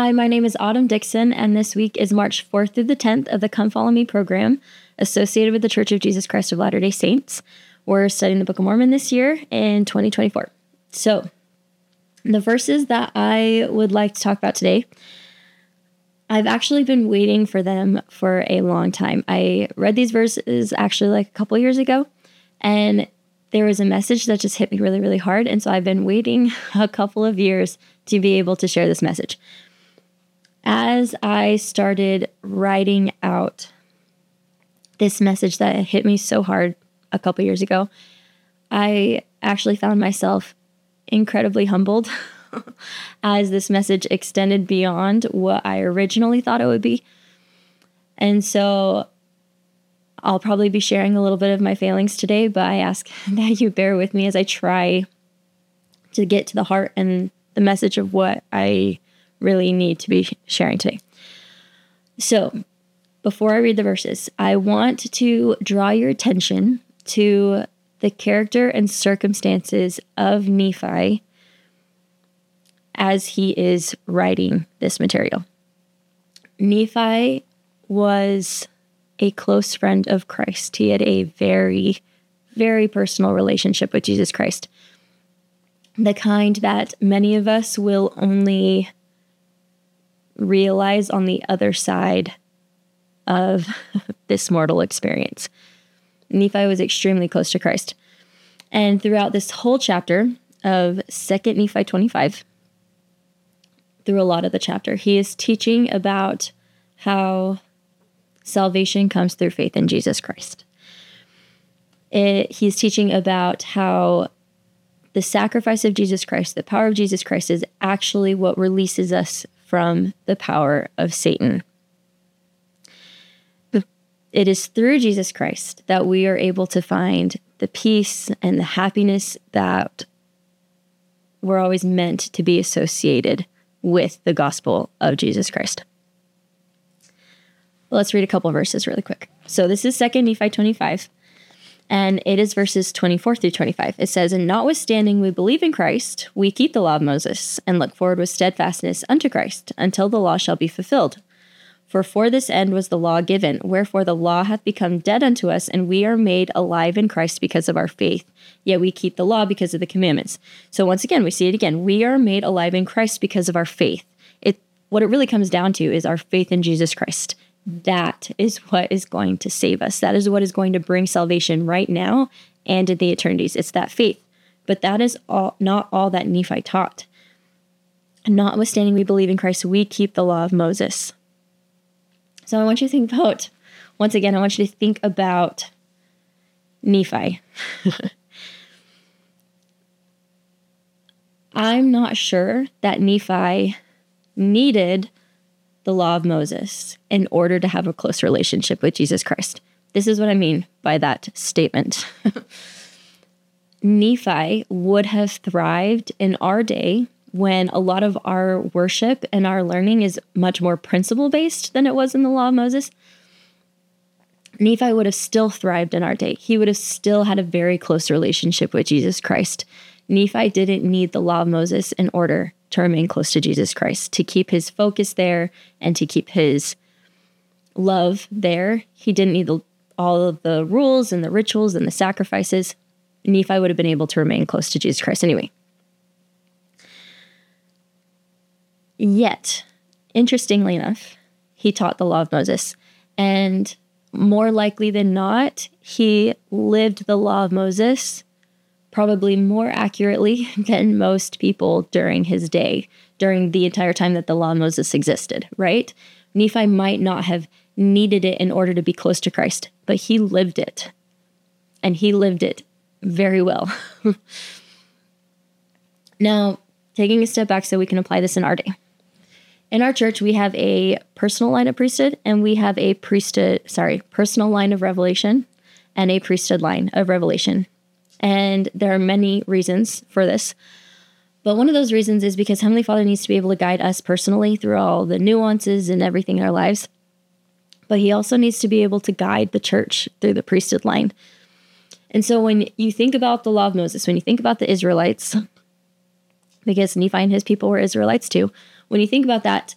Hi, my name is Autumn Dickson, and this week is March 4th through the 10th of the Come Follow Me program associated with the Church of Jesus Christ of Latter day Saints. We're studying the Book of Mormon this year in 2024. So, the verses that I would like to talk about today, I've actually been waiting for them for a long time. I read these verses actually like a couple years ago, and there was a message that just hit me really, really hard. And so I've been waiting a couple of years to be able to share this message as I started writing out this message that hit me so hard a couple years ago, I actually found myself incredibly humbled as this message extended beyond what I originally thought it would be. And so I'll probably be sharing a little bit of my failings today, but I ask that you bear with me as I try to get to the heart and the message of what I really need to be sharing today. So, before I read the verses, I want to draw your attention to the character and circumstances of Nephi as he is writing this material. Nephi was a close friend of Christ. He had a very, very personal relationship with Jesus Christ. The kind that many of us will only realize on the other side of this mortal experience. Nephi was extremely close to Christ. And throughout this whole chapter of 2nd Nephi 25, through a lot of the chapter, he is teaching about how salvation comes through faith in Jesus Christ. It, he's teaching about how the sacrifice of Jesus Christ, the power of Jesus Christ, is actually what releases us from the power of Satan. It is through Jesus Christ that we are able to find the peace and the happiness that we're always meant to be associated with the gospel of Jesus Christ. Let's read a couple verses really quick. So this is 2nd Nephi 25, and it is verses 24 through 25. It says, And notwithstanding we believe in Christ, we keep the law of Moses, and look forward with steadfastness unto Christ, until the law shall be fulfilled. For for this end was the law given, wherefore the law hath become dead unto us, and we are made alive in Christ because of our faith. Yet we keep the law because of the commandments. So once again, we see it again. We are made alive in Christ because of our faith. It what it really comes down to is our faith in Jesus Christ that is what is going to save us. That is what is going to bring salvation right now and in the eternities. It's that faith. But that is all not all that Nephi taught. Notwithstanding we believe in Christ, we keep the law of Moses. So I want you to think about, once again, I want you to think about Nephi. I'm not sure that Nephi needed the law of Moses in order to have a close relationship with Jesus Christ. This is what I mean by that statement. Nephi would have thrived in our day when a lot of our worship and our learning is much more principle based than it was in the law of Moses. Nephi would have still thrived in our day. He would have still had a very close relationship with Jesus Christ. Nephi didn't need the law of Moses in order to remain close to Jesus Christ, to keep his focus there and to keep his love there. He didn't need the, all of the rules and the rituals and the sacrifices. Nephi would have been able to remain close to Jesus Christ anyway. Yet, interestingly enough, he taught the law of Moses. And more likely than not, he lived the law of Moses probably more accurately than most people during his day, during the entire time that the law of Moses existed, right? Nephi might not have needed it in order to be close to Christ, but he lived it. And he lived it very well. now, taking a step back so we can apply this in our day. In our church, we have a personal line of priesthood and we have a priesthood, sorry, personal line of revelation and a priesthood line of revelation. And there are many reasons for this. But one of those reasons is because Heavenly Father needs to be able to guide us personally through all the nuances and everything in our lives. But He also needs to be able to guide the church through the priesthood line. And so when you think about the law of Moses, when you think about the Israelites, because Nephi and his people were Israelites too, when you think about that,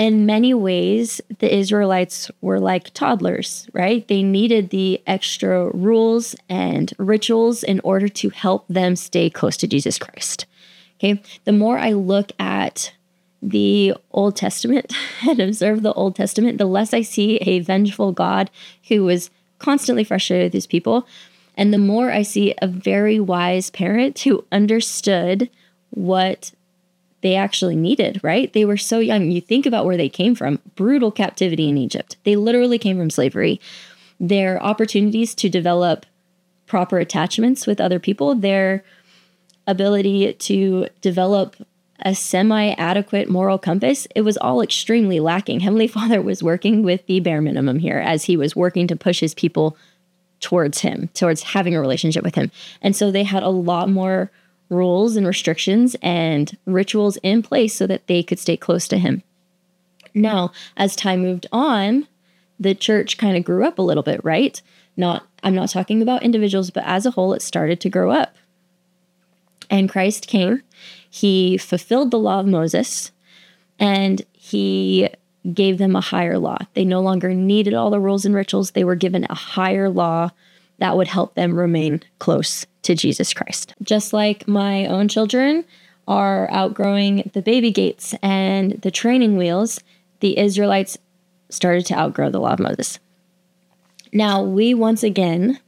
in many ways, the Israelites were like toddlers, right? They needed the extra rules and rituals in order to help them stay close to Jesus Christ. Okay. The more I look at the Old Testament and observe the Old Testament, the less I see a vengeful God who was constantly frustrated with his people. And the more I see a very wise parent who understood what they actually needed, right? They were so young. You think about where they came from brutal captivity in Egypt. They literally came from slavery. Their opportunities to develop proper attachments with other people, their ability to develop a semi adequate moral compass, it was all extremely lacking. Heavenly Father was working with the bare minimum here as he was working to push his people towards him, towards having a relationship with him. And so they had a lot more rules and restrictions and rituals in place so that they could stay close to him. Now, as time moved on, the church kind of grew up a little bit, right? Not I'm not talking about individuals, but as a whole it started to grow up. And Christ came, he fulfilled the law of Moses, and he gave them a higher law. They no longer needed all the rules and rituals. They were given a higher law that would help them remain close to Jesus Christ. Just like my own children are outgrowing the baby gates and the training wheels, the Israelites started to outgrow the law of Moses. Now, we once again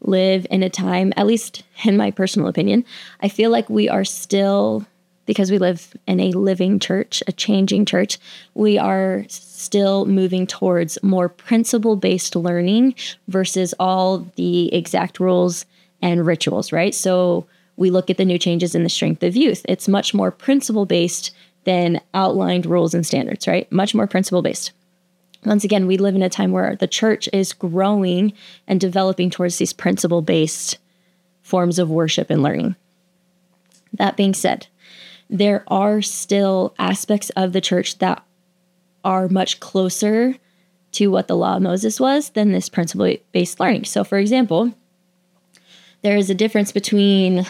live in a time, at least in my personal opinion, I feel like we are still, because we live in a living church, a changing church, we are still moving towards more principle based learning versus all the exact rules and rituals, right? So we look at the new changes in the strength of youth. It's much more principle based than outlined rules and standards, right? Much more principle based. Once again, we live in a time where the church is growing and developing towards these principle based forms of worship and learning. That being said, there are still aspects of the church that are much closer to what the law of Moses was than this principle based learning. So, for example, there is a difference between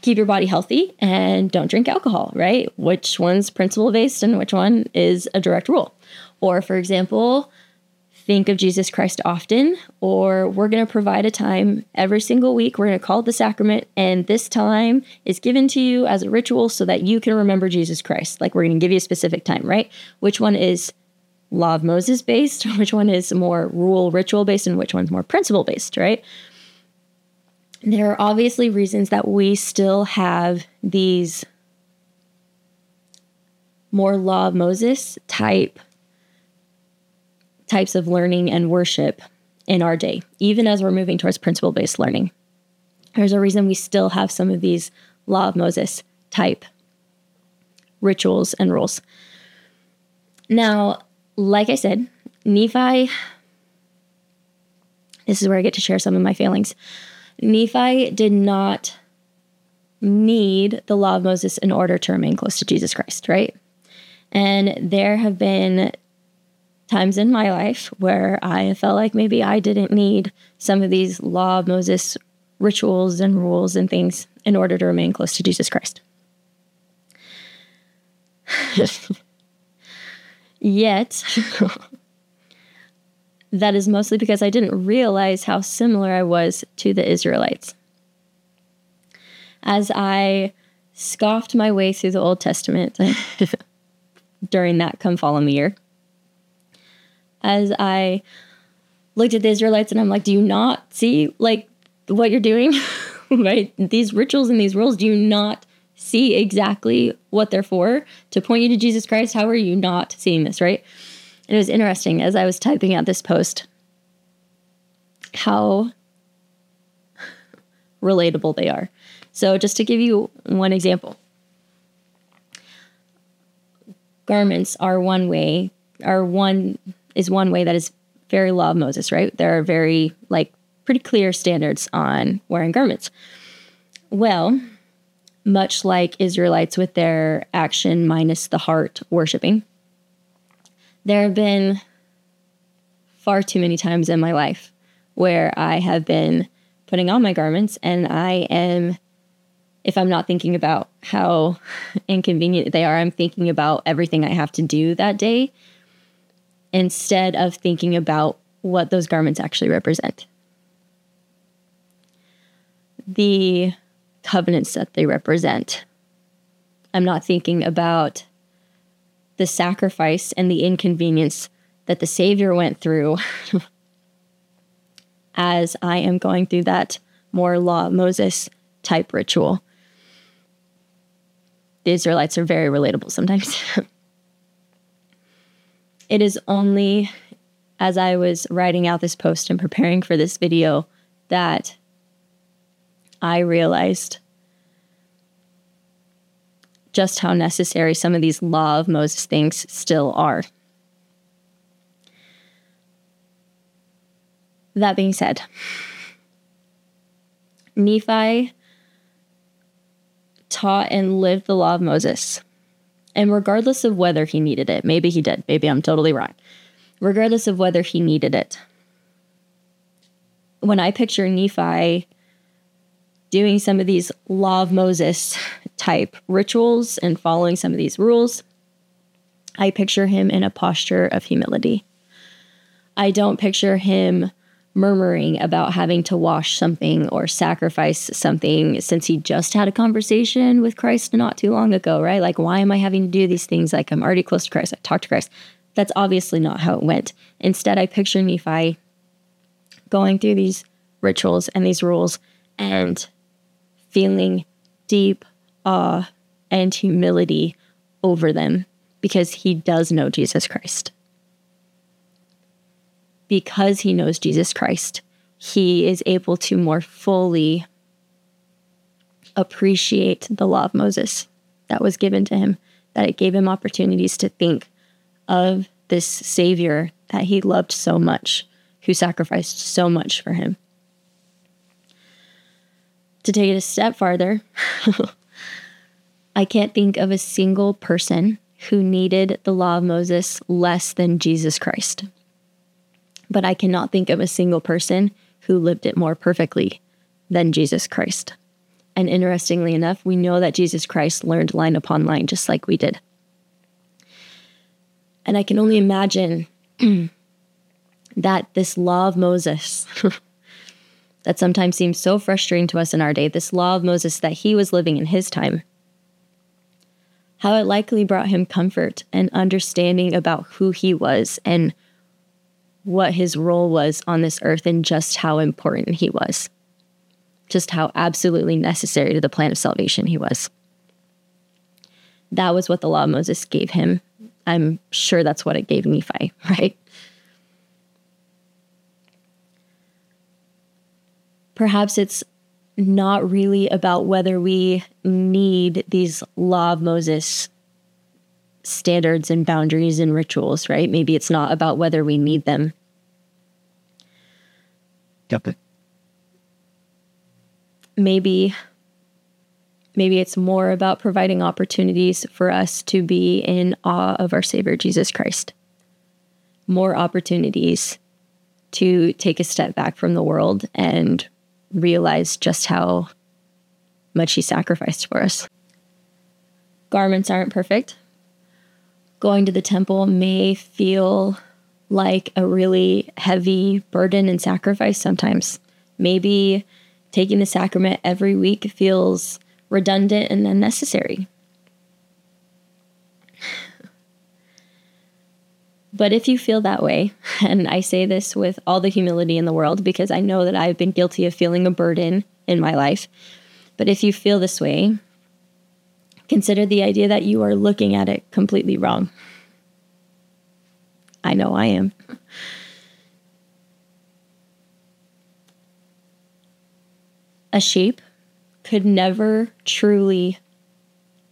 keep your body healthy and don't drink alcohol, right? Which one's principle based and which one is a direct rule? Or, for example, think of Jesus Christ often, or we're going to provide a time every single week. We're going to call it the sacrament, and this time is given to you as a ritual so that you can remember Jesus Christ. Like we're going to give you a specific time, right? Which one is law of Moses based, which one is more rule ritual based, and which one's more principle based, right? There are obviously reasons that we still have these more law of Moses type types of learning and worship in our day, even as we're moving towards principle based learning. There's a reason we still have some of these law of Moses type rituals and rules. Now, like I said, Nephi, this is where I get to share some of my feelings. Nephi did not need the law of Moses in order to remain close to Jesus Christ, right? And there have been times in my life where I felt like maybe I didn't need some of these law of Moses rituals and rules and things in order to remain close to Jesus Christ. Yet, that is mostly because I didn't realize how similar I was to the Israelites. As I scoffed my way through the Old Testament during that come follow me year, as I looked at the Israelites and I'm like, do you not see like what you're doing? right? These rituals and these rules, do you not see exactly what they're for to point you to Jesus Christ? How are you not seeing this, right? It was interesting as I was typing out this post how relatable they are. So, just to give you one example, garments are one way, are one is one way that is very law of Moses, right? There are very, like, pretty clear standards on wearing garments. Well, much like Israelites with their action minus the heart worshiping, there have been far too many times in my life where I have been putting on my garments and I am if I'm not thinking about how inconvenient they are, I'm thinking about everything I have to do that day instead of thinking about what those garments actually represent. The covenants that they represent. I'm not thinking about the sacrifice and the inconvenience that the Savior went through as I am going through that more law Moses type ritual. The Israelites are very relatable sometimes. it is only as I was writing out this post and preparing for this video that I realized just how necessary some of these law of Moses things still are. That being said, Nephi taught and lived the law of Moses. And regardless of whether he needed it, maybe he did, maybe I'm totally wrong. Regardless of whether he needed it, when I picture Nephi doing some of these law of Moses type rituals and following some of these rules, I picture him in a posture of humility. I don't picture him murmuring about having to wash something or sacrifice something since he just had a conversation with Christ not too long ago, right? Like, why am I having to do these things? Like, I'm already close to Christ. I talked to Christ. That's obviously not how it went. Instead, I picture Nephi going through these rituals and these rules and feeling deep Uh, awe and humility over them because he does know Jesus Christ because he knows Jesus Christ, he is able to more fully appreciate the law of Moses that was given to him, that it gave him opportunities to think of this Savior that he loved so much, who sacrificed so much for him. To take it a step farther, I can't think of a single person who needed the law of Moses less than Jesus Christ but I cannot think of a single person who lived it more perfectly than Jesus Christ. And interestingly enough, we know that Jesus Christ learned line upon line just like we did. And I can only imagine that this law of Moses, that sometimes seems so frustrating to us in our day, this law of Moses that he was living in his time, how it likely brought him comfort and understanding about who he was and what his role was on this earth and just how important he was, just how absolutely necessary to the plan of salvation he was. That was what the law of Moses gave him. I'm sure that's what it gave Nephi, right? Perhaps it's not really about whether we need these law of Moses standards and boundaries and rituals, right? Maybe it's not about whether we need them. Got it. Maybe maybe it's more about providing opportunities for us to be in awe of our Savior Jesus Christ. More opportunities to take a step back from the world and realize just how much he sacrificed for us. Garments aren't perfect going to the temple may feel like a really heavy burden and sacrifice sometimes. Maybe taking the sacrament every week feels redundant and unnecessary. But if you feel that way, and I say this with all the humility in the world because I know that I've been guilty of feeling a burden in my life, but if you feel this way, consider the idea that you are looking at it completely wrong. I know I am. A sheep could never truly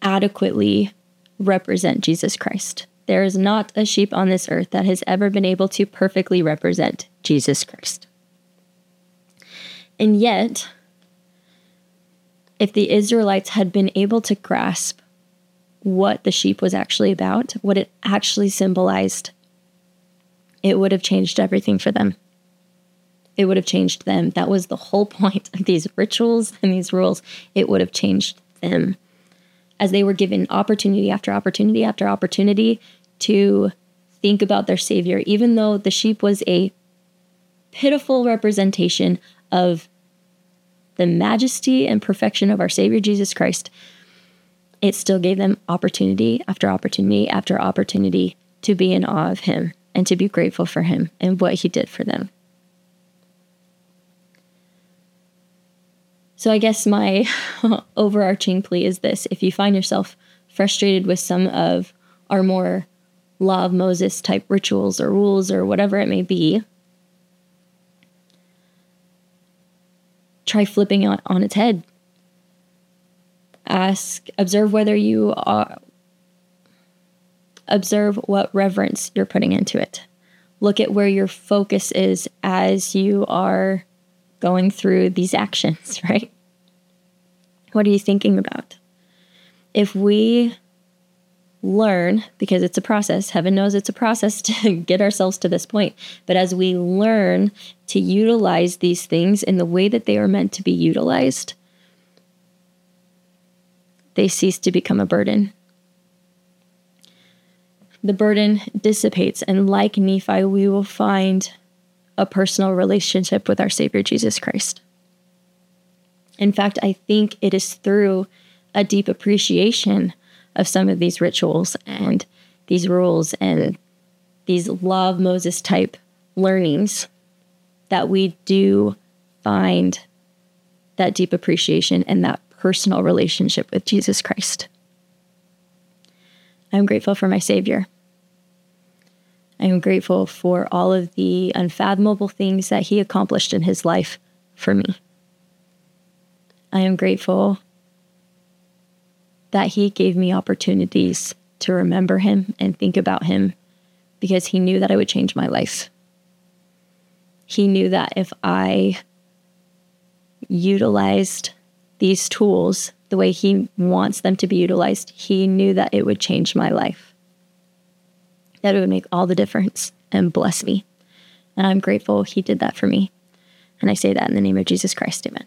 adequately represent Jesus Christ. There is not a sheep on this earth that has ever been able to perfectly represent Jesus Christ. And yet, if the Israelites had been able to grasp what the sheep was actually about, what it actually symbolized, it would have changed everything for them. It would have changed them. That was the whole point of these rituals and these rules. It would have changed them as they were given opportunity after opportunity after opportunity to think about their Savior, even though the sheep was a pitiful representation of the majesty and perfection of our Savior Jesus Christ, it still gave them opportunity after opportunity after opportunity to be in awe of Him and to be grateful for Him and what He did for them. So, I guess my overarching plea is this if you find yourself frustrated with some of our more law of Moses type rituals or rules or whatever it may be, try flipping it on its head. Ask, observe whether you are, observe what reverence you're putting into it. Look at where your focus is as you are going through these actions, right? What are you thinking about? If we learn, because it's a process, heaven knows it's a process to get ourselves to this point, but as we learn to utilize these things in the way that they are meant to be utilized, they cease to become a burden. The burden dissipates, and like Nephi, we will find a personal relationship with our Savior Jesus Christ. In fact, I think it is through a deep appreciation of some of these rituals and these rules and these law of Moses type learnings that we do find that deep appreciation and that personal relationship with Jesus Christ. I'm grateful for my Savior. I am grateful for all of the unfathomable things that He accomplished in His life for me. I am grateful that He gave me opportunities to remember Him and think about Him because He knew that I would change my life. He knew that if I utilized these tools the way He wants them to be utilized, He knew that it would change my life, that it would make all the difference and bless me. And I'm grateful He did that for me. And I say that in the name of Jesus Christ. Amen.